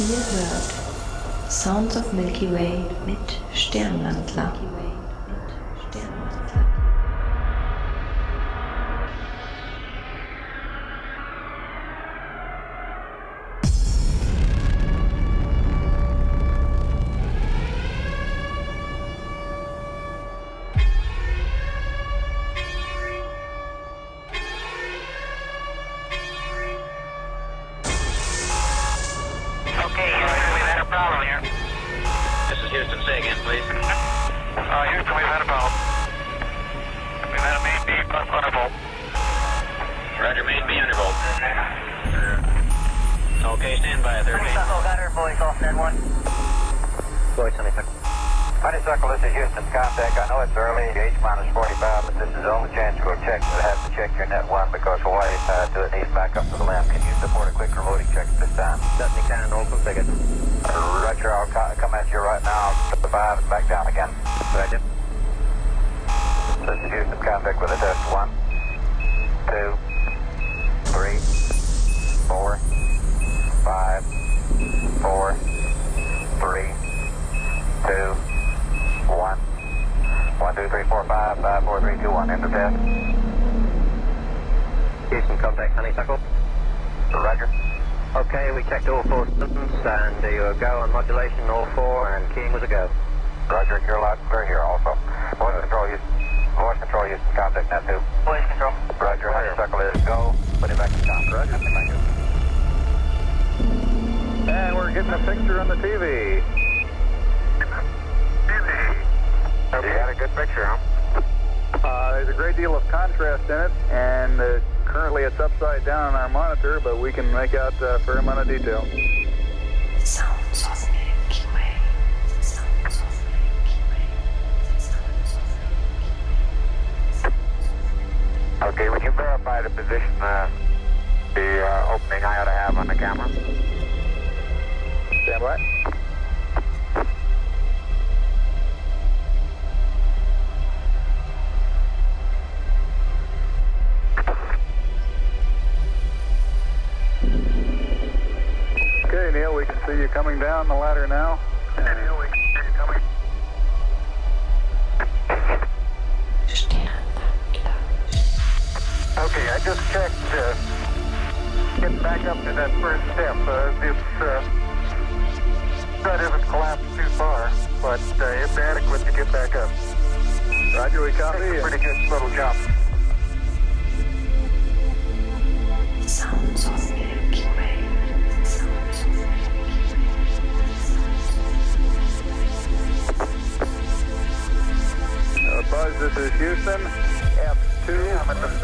Ihr hört Sounds of Milky Way mit Sternwandler.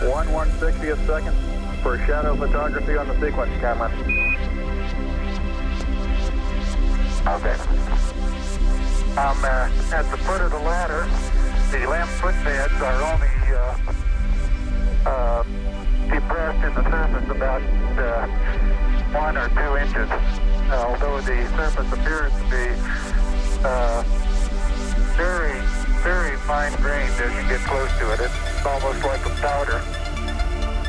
One one sixtieth second for shadow photography on the sequence camera. Okay. Um, uh, at the foot of the ladder, the lamp footbeds are only uh, uh, depressed in the surface about uh, one or two inches, uh, although the surface appears to be uh, very, very fine-grained as you get close to it. It's it's almost like a powder.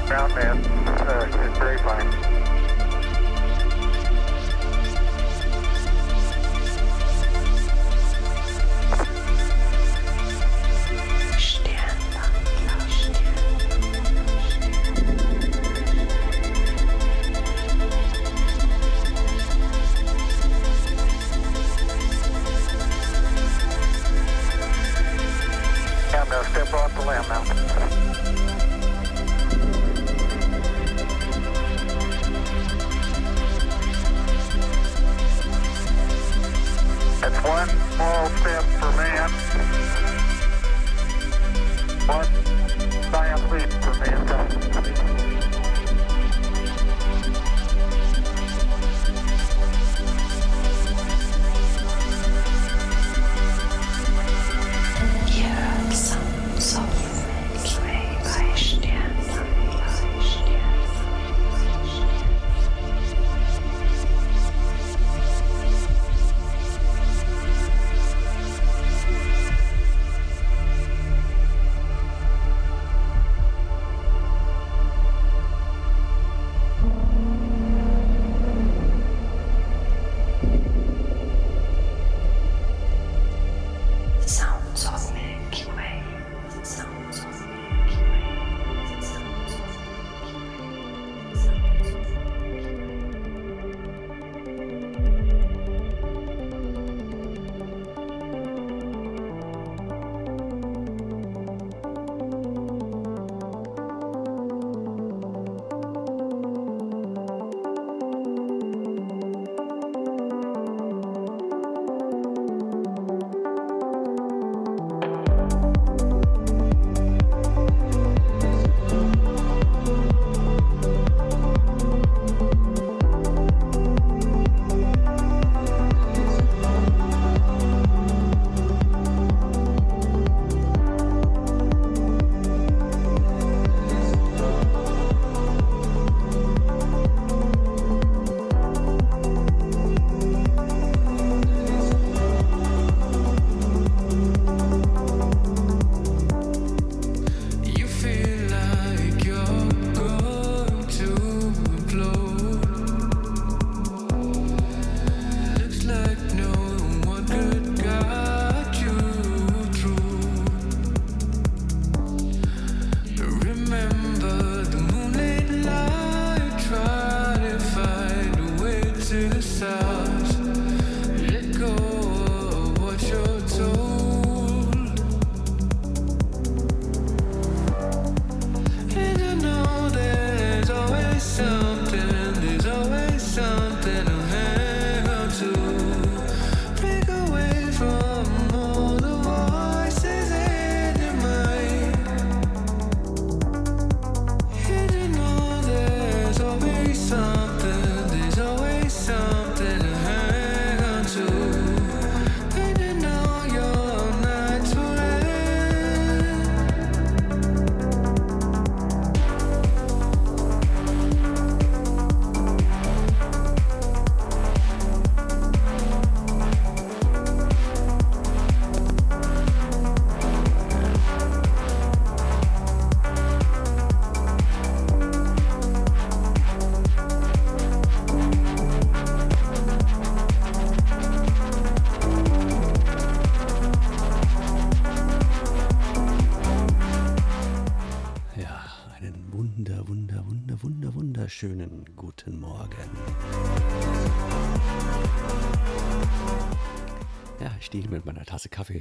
Ground man uh, very fine.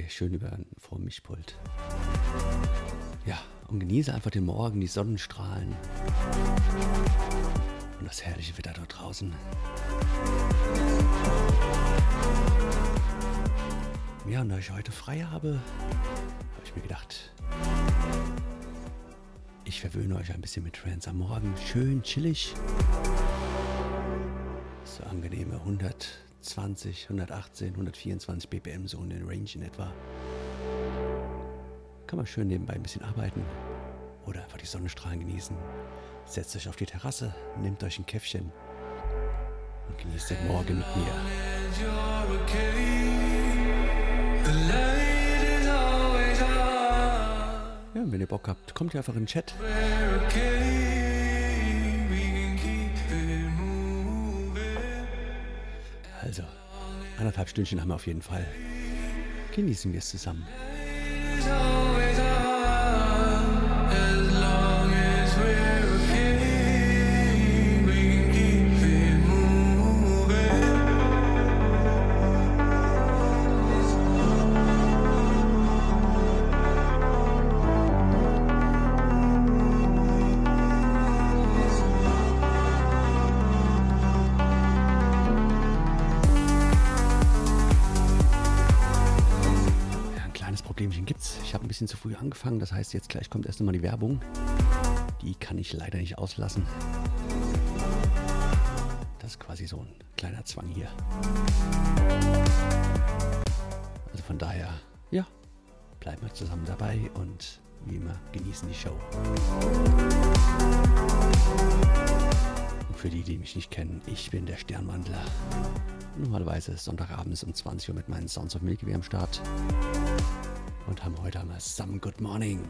Schön über vor dem Mischpult. Ja, und genieße einfach den Morgen, die Sonnenstrahlen und das herrliche Wetter dort draußen. Ja, und da ich heute frei habe, habe ich mir gedacht, ich verwöhne euch ein bisschen mit Trance am Morgen. Schön chillig. So angenehme 120, 118, 124 BPM so in den Range in etwa. Kann man schön nebenbei ein bisschen arbeiten oder einfach die Sonnenstrahlen genießen. Setzt euch auf die Terrasse, nehmt euch ein Käffchen und genießt den Morgen mit mir. Ja, wenn ihr Bock habt, kommt ihr einfach in den Chat. Also, anderthalb Stündchen haben wir auf jeden Fall. Genießen wir es zusammen. Angefangen, das heißt, jetzt gleich kommt erst einmal die Werbung. Die kann ich leider nicht auslassen. Das ist quasi so ein kleiner Zwang hier. Also von daher, ja, bleiben wir zusammen dabei und wie immer genießen die Show. Und für die, die mich nicht kennen, ich bin der Sternwandler. Normalerweise ist Sonntagabends um 20 Uhr mit meinen Sounds of Milky Way am Start. Und haben heute einmal Some Good Morning.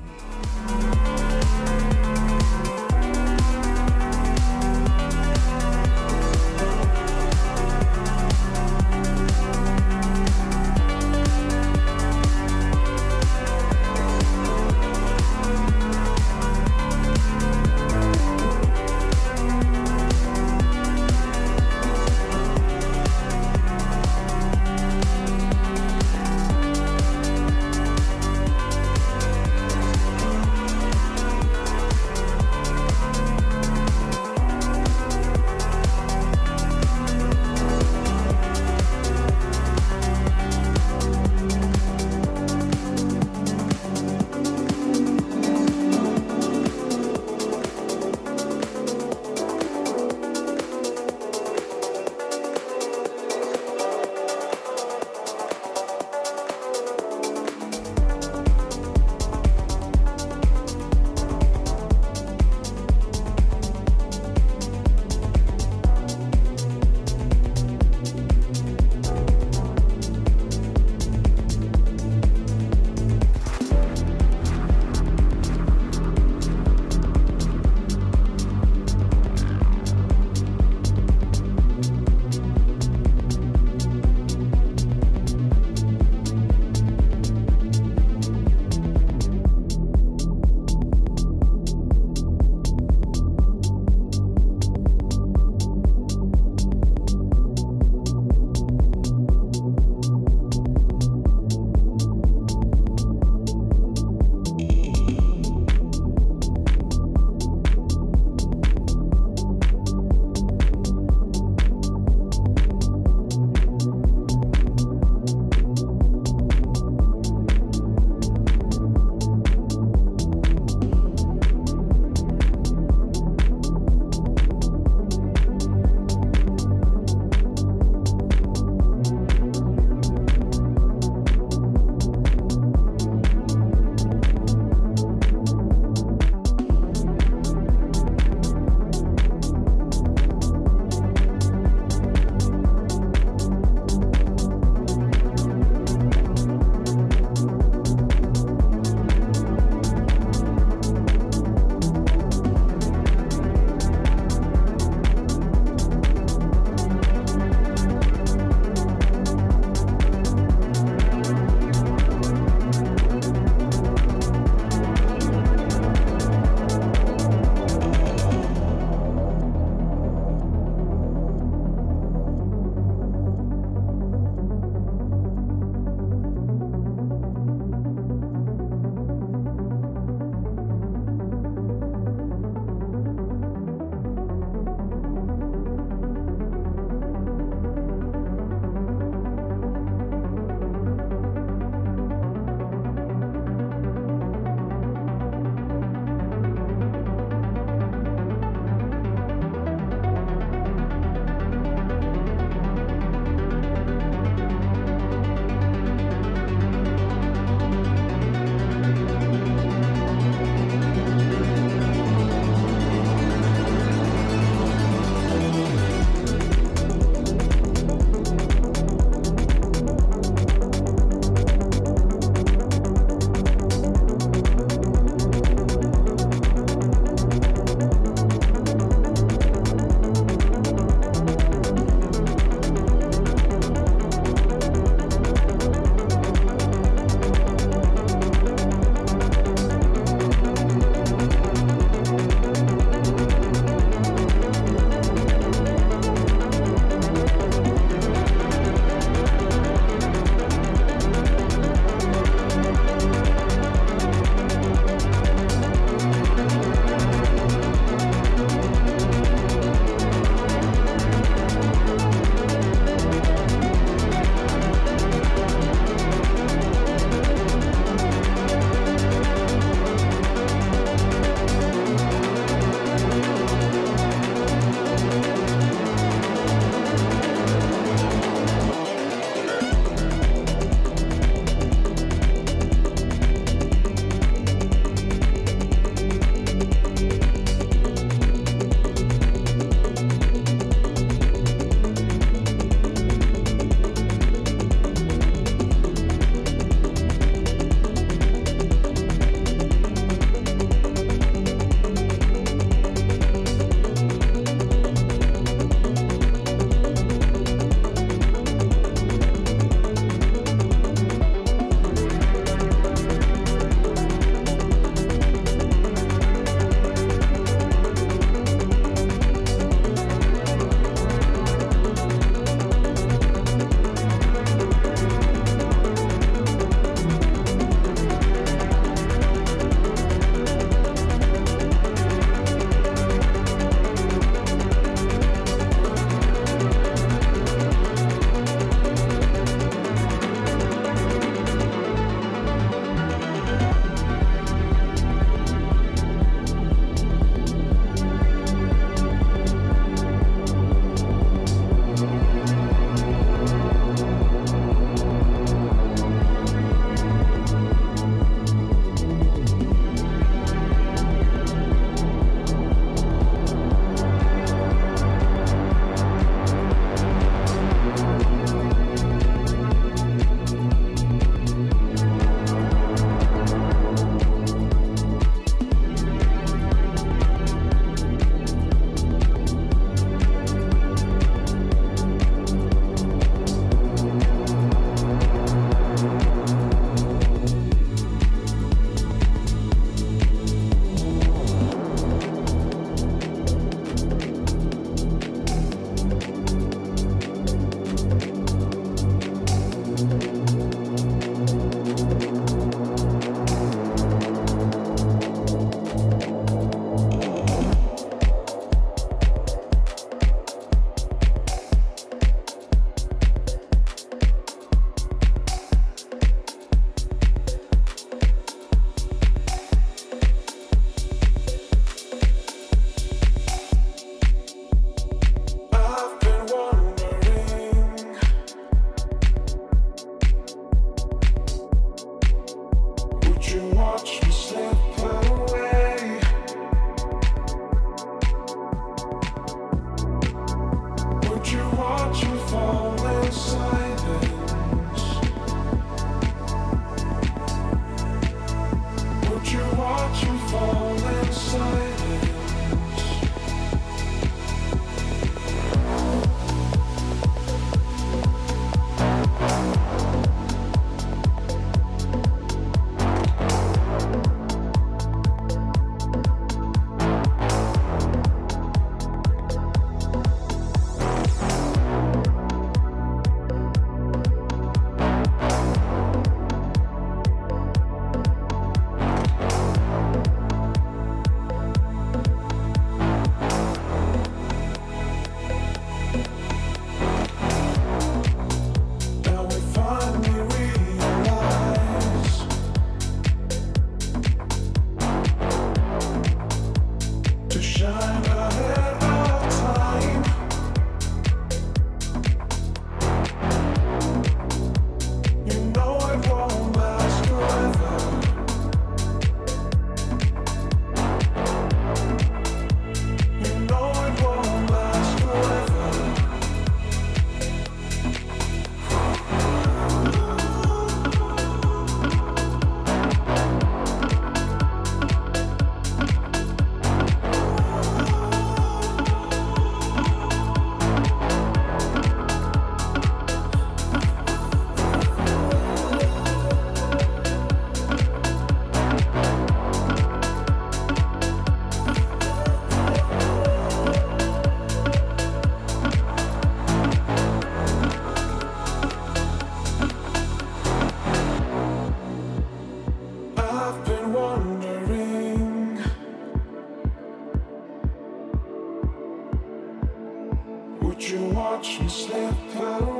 watch me slip away.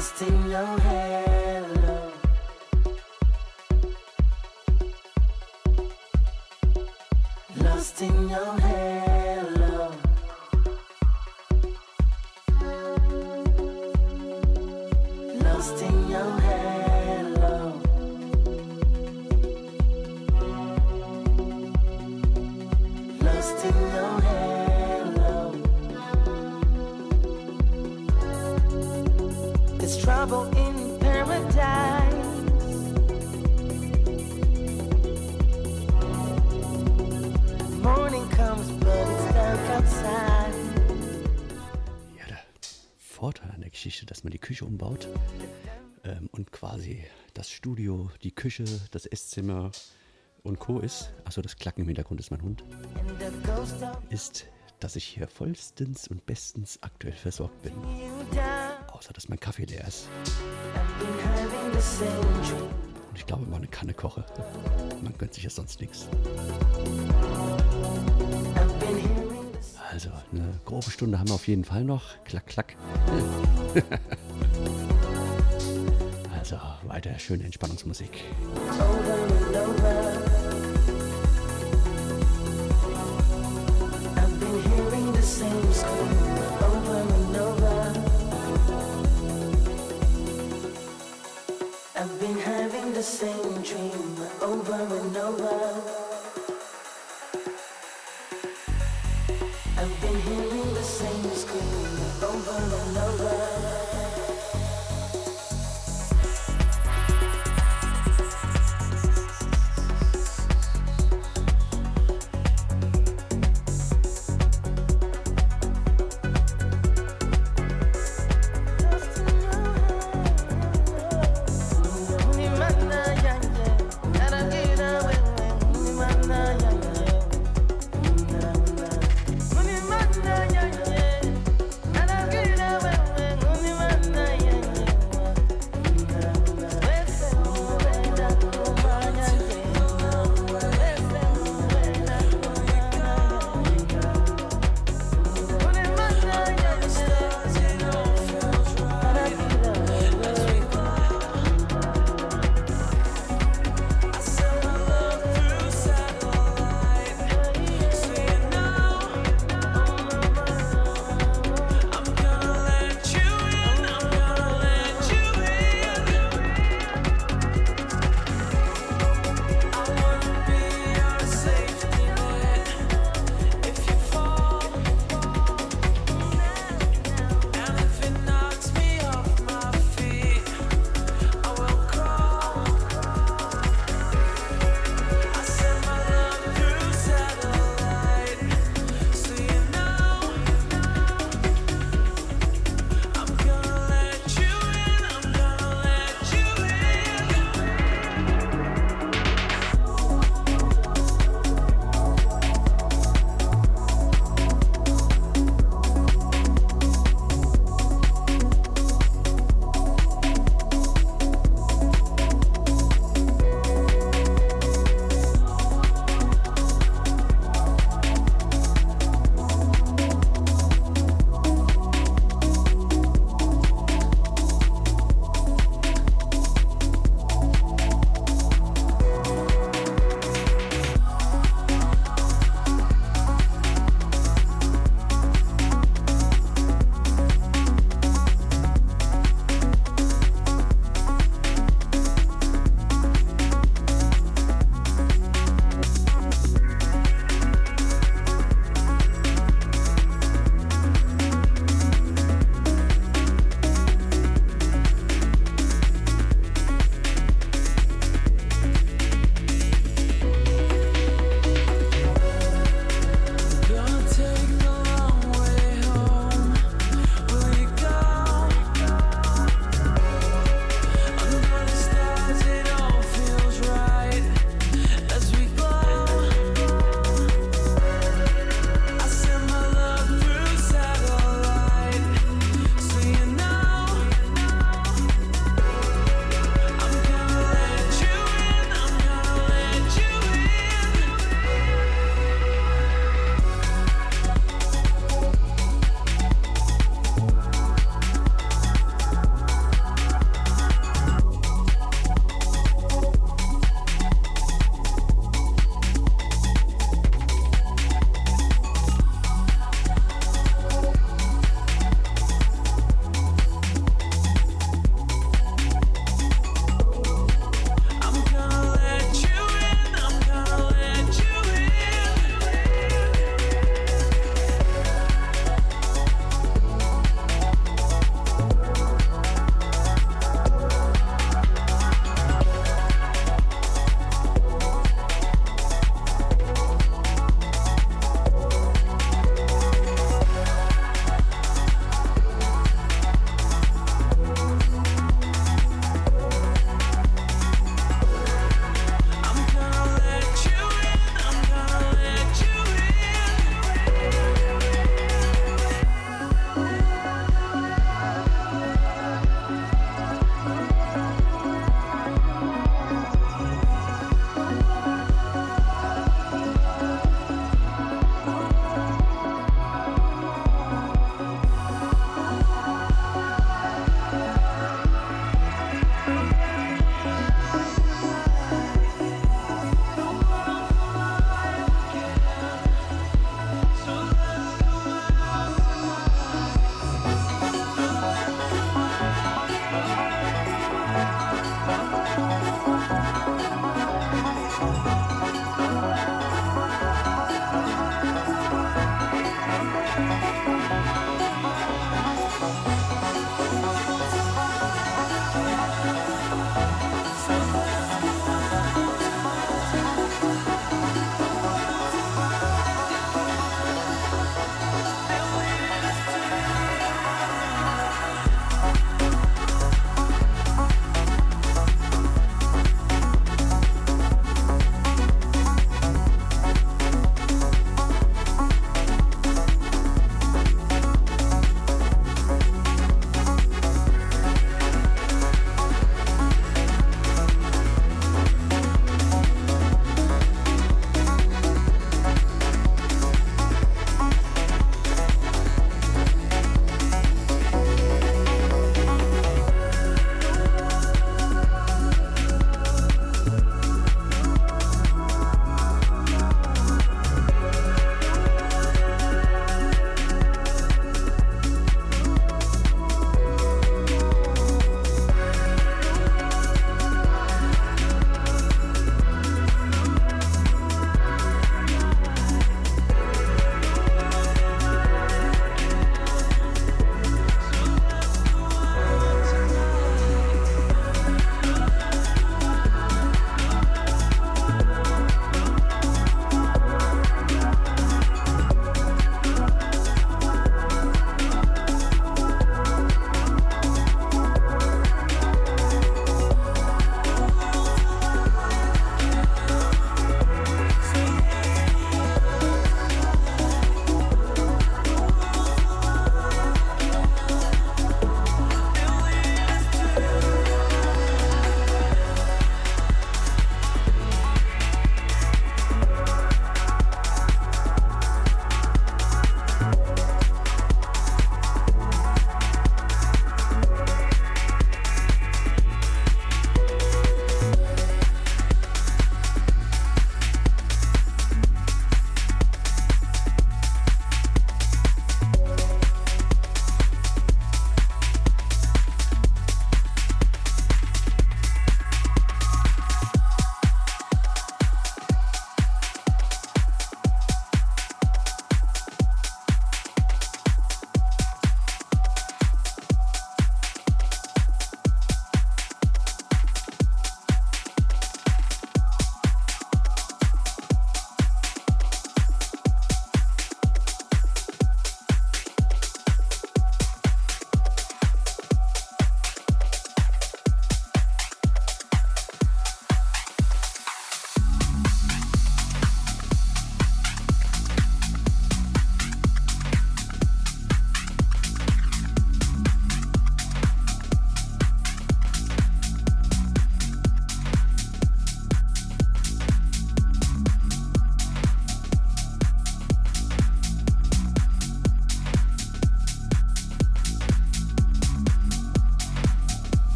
lost in your halo. Lost in your halo. Küche, das Esszimmer und Co. ist, achso, das Klacken im Hintergrund ist mein Hund, ist, dass ich hier vollstens und bestens aktuell versorgt bin. Außer, dass mein Kaffee leer ist. Und ich glaube, immer eine Kanne koche. Man gönnt sich ja sonst nichts. Also, eine grobe Stunde haben wir auf jeden Fall noch. Klack, klack. Also weiter schöne Entspannungsmusik. I've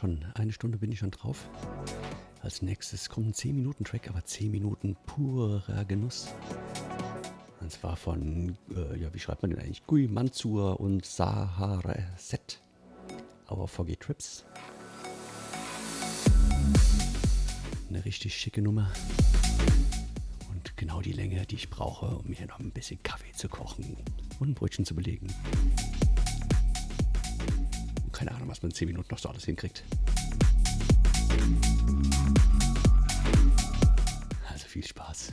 schon. Eine Stunde bin ich schon drauf. Als nächstes kommt ein 10-Minuten-Track, aber 10 Minuten purer Genuss. Und zwar von, äh, ja, wie schreibt man den eigentlich? Gui Mansur und Sahara Set. Our 4G Trips. Eine richtig schicke Nummer. Und genau die Länge, die ich brauche, um mir noch ein bisschen Kaffee zu kochen und ein Brötchen zu belegen. Keine Ahnung, was man in 10 Minuten noch so alles hinkriegt. Also viel Spaß.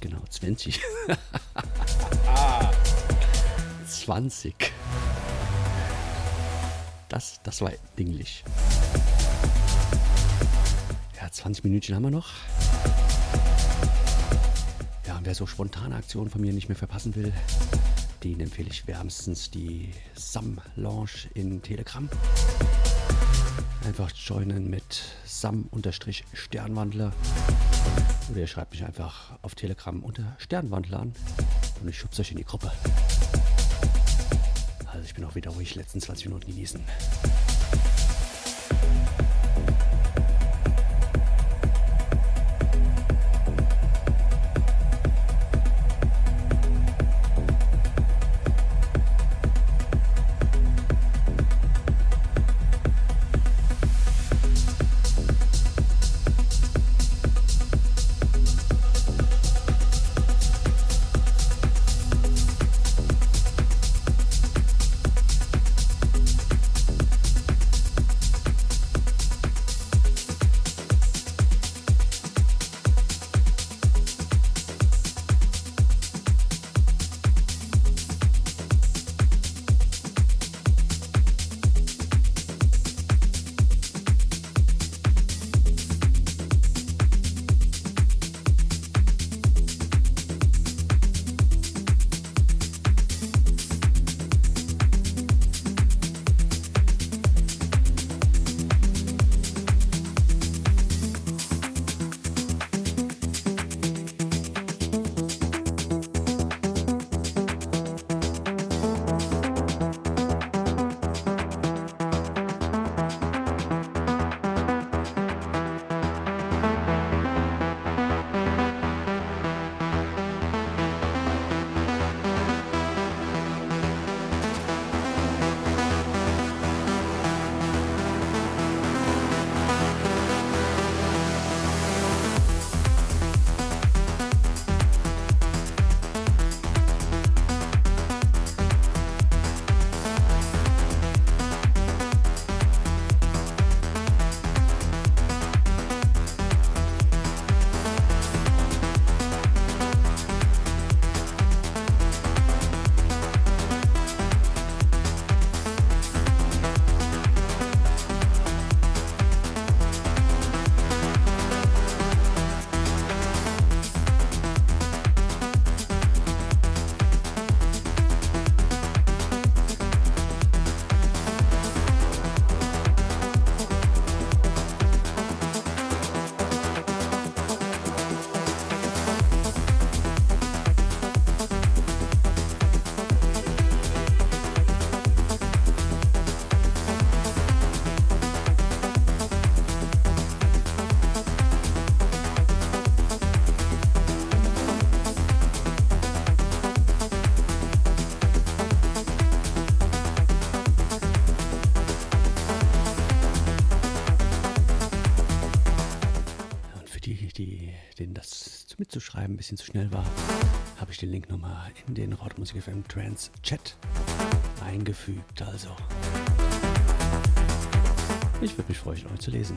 20 genau, 20. 20. Das, das war dinglich. Ja, 20 Minütchen haben wir noch. Ja, und wer so spontane Aktionen von mir nicht mehr verpassen will, den empfehle ich wärmstens die Sam Lounge in Telegram. Einfach joinen mit Sam-Sternwandler. Oder ihr schreibt mich einfach auf Telegram unter Sternwandler an und ich schubse euch in die Gruppe. Also ich bin auch wieder ruhig letzten 20 Minuten genießen. Bisschen zu schnell war, habe ich den Link nochmal in den Rautmusik FM Trans Chat eingefügt. Also, ich würde mich freuen, euch zu lesen.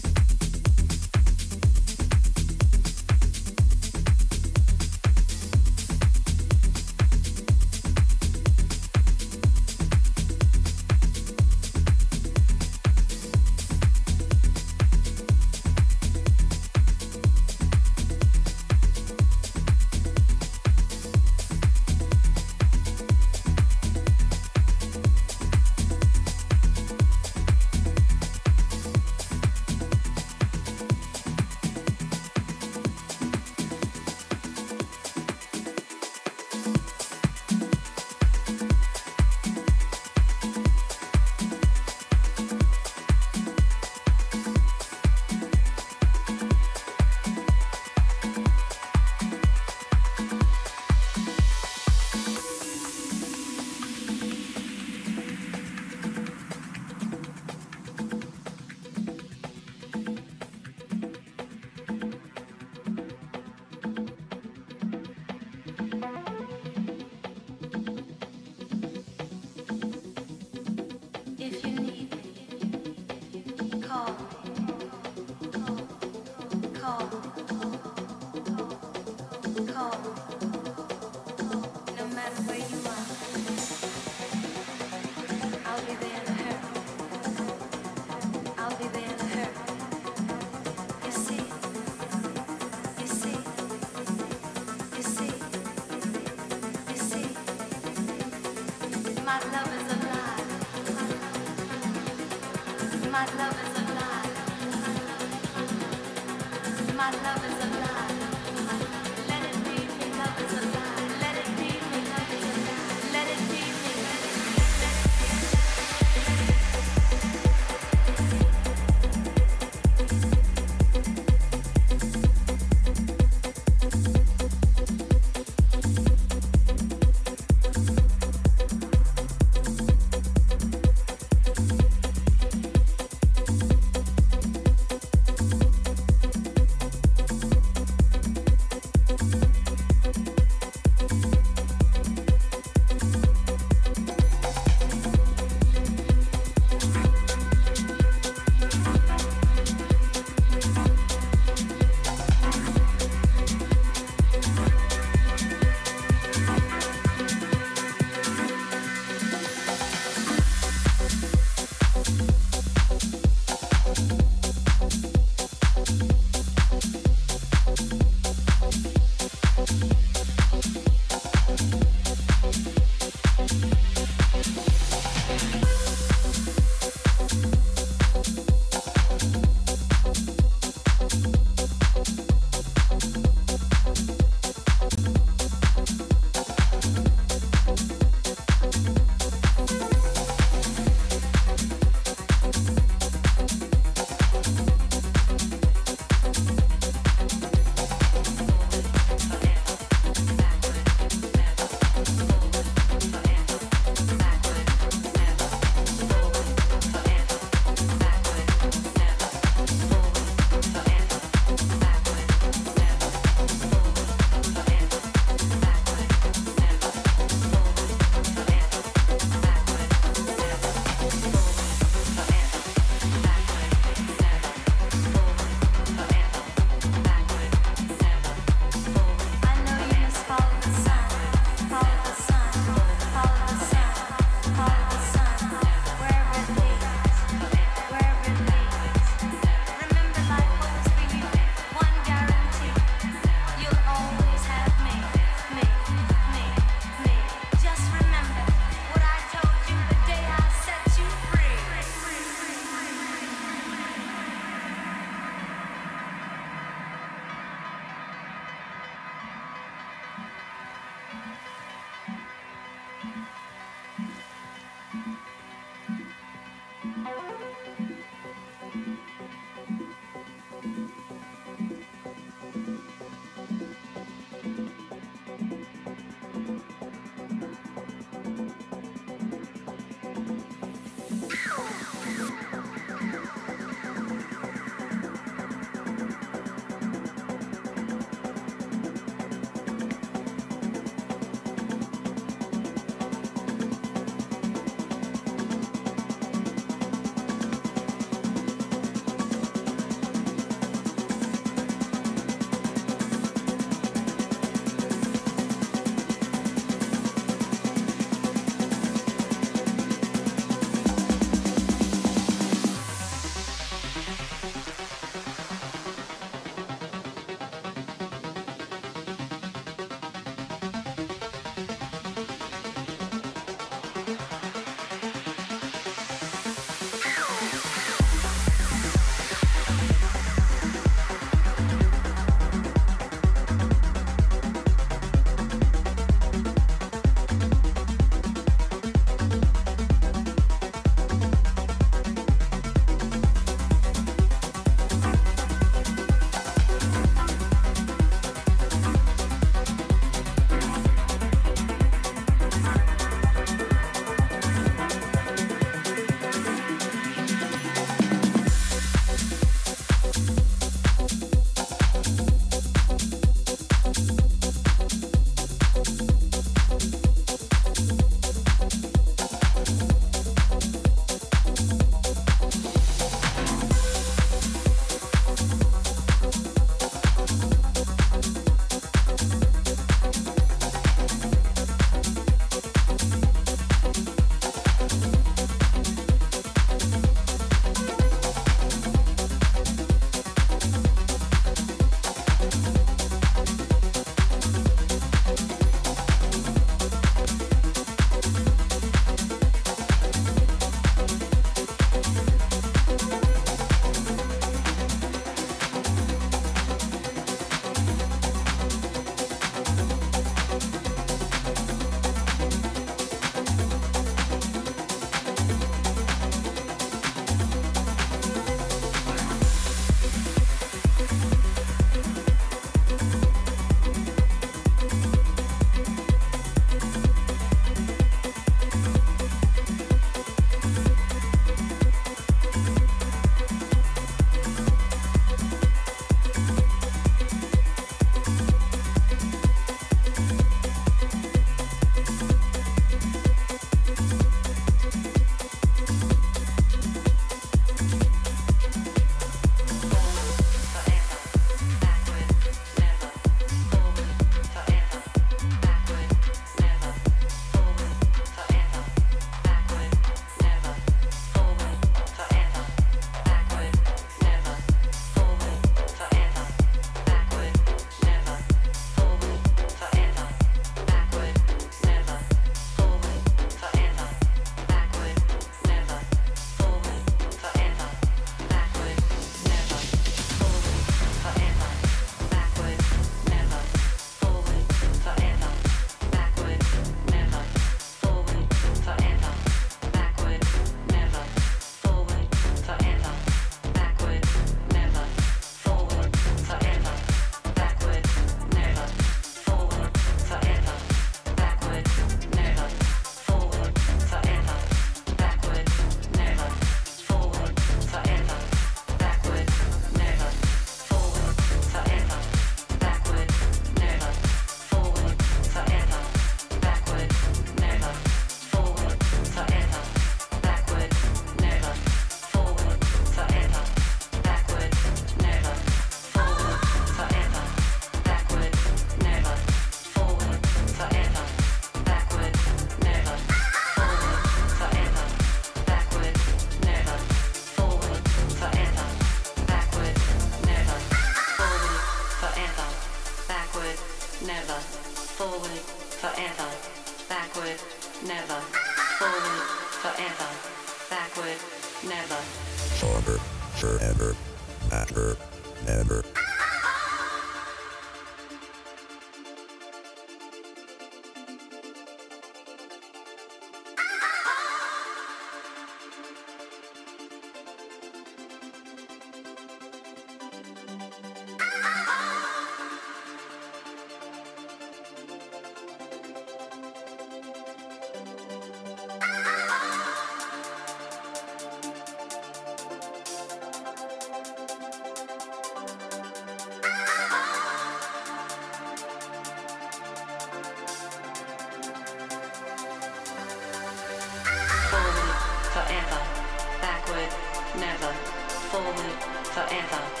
Forever.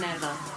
Never.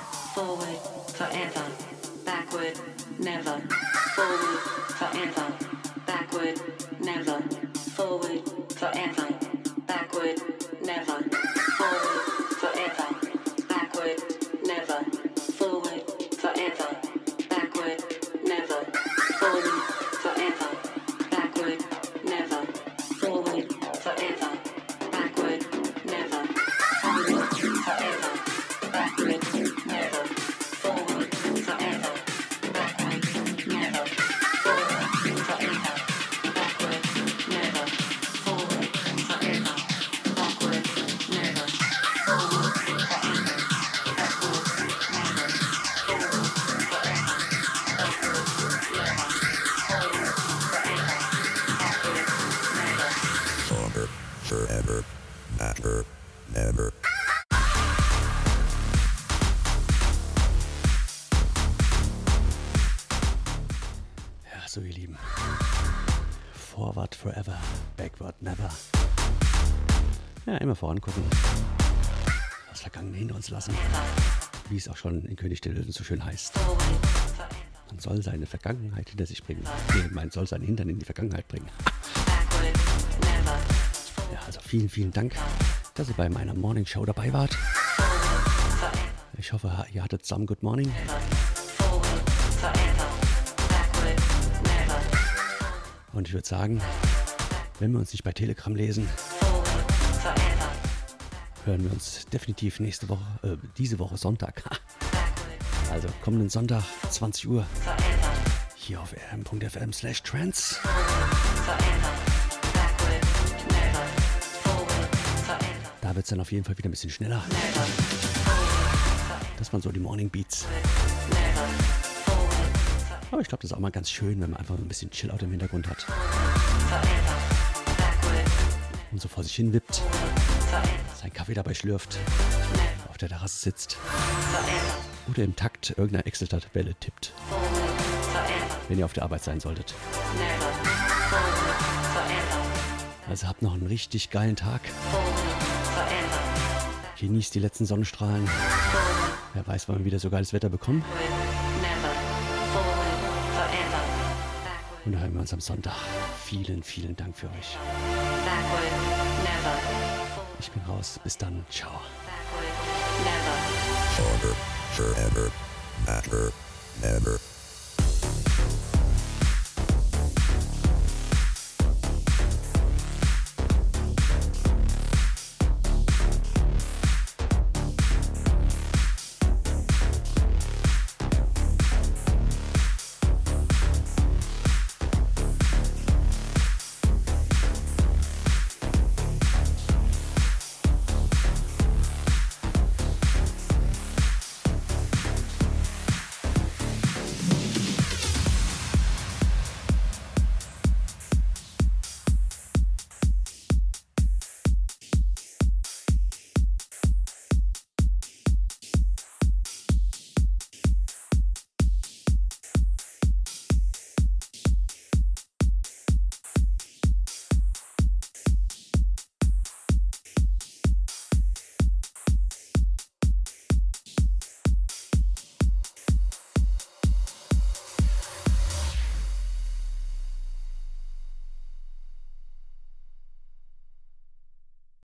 Forever, backward never. Ja, immer vorangucken. Das Vergangene hinter uns lassen. Wie es auch schon in König der Löwen so schön heißt. Man soll seine Vergangenheit hinter sich bringen. Nee, man soll seinen Hintern in die Vergangenheit bringen. Ja, also vielen, vielen Dank, dass ihr bei meiner Morning Show dabei wart. Ich hoffe, ihr hattet zusammen Good Morning. Und ich würde sagen, wenn wir uns nicht bei Telegram lesen, hören wir uns definitiv nächste Woche, äh, diese Woche Sonntag. Also kommenden Sonntag, 20 Uhr, hier auf rm.fm slash trans. Da wird es dann auf jeden Fall wieder ein bisschen schneller, dass man so die Morning Beats. Aber ich glaube, das ist auch mal ganz schön, wenn man einfach ein bisschen Chill-Out im Hintergrund hat und so vor sich hin wippt, seinen Kaffee dabei schlürft, auf der Terrasse sitzt oder im Takt irgendeiner Excel-Tabelle tippt, wenn ihr auf der Arbeit sein solltet. Also habt noch einen richtig geilen Tag. Genießt die letzten Sonnenstrahlen. Wer weiß, wann wir wieder so geiles Wetter bekommen. Und dann hören wir uns am Sonntag. Vielen, vielen Dank für euch. Ich bin raus. Bis dann. Ciao. Forward, forever. Backward, never.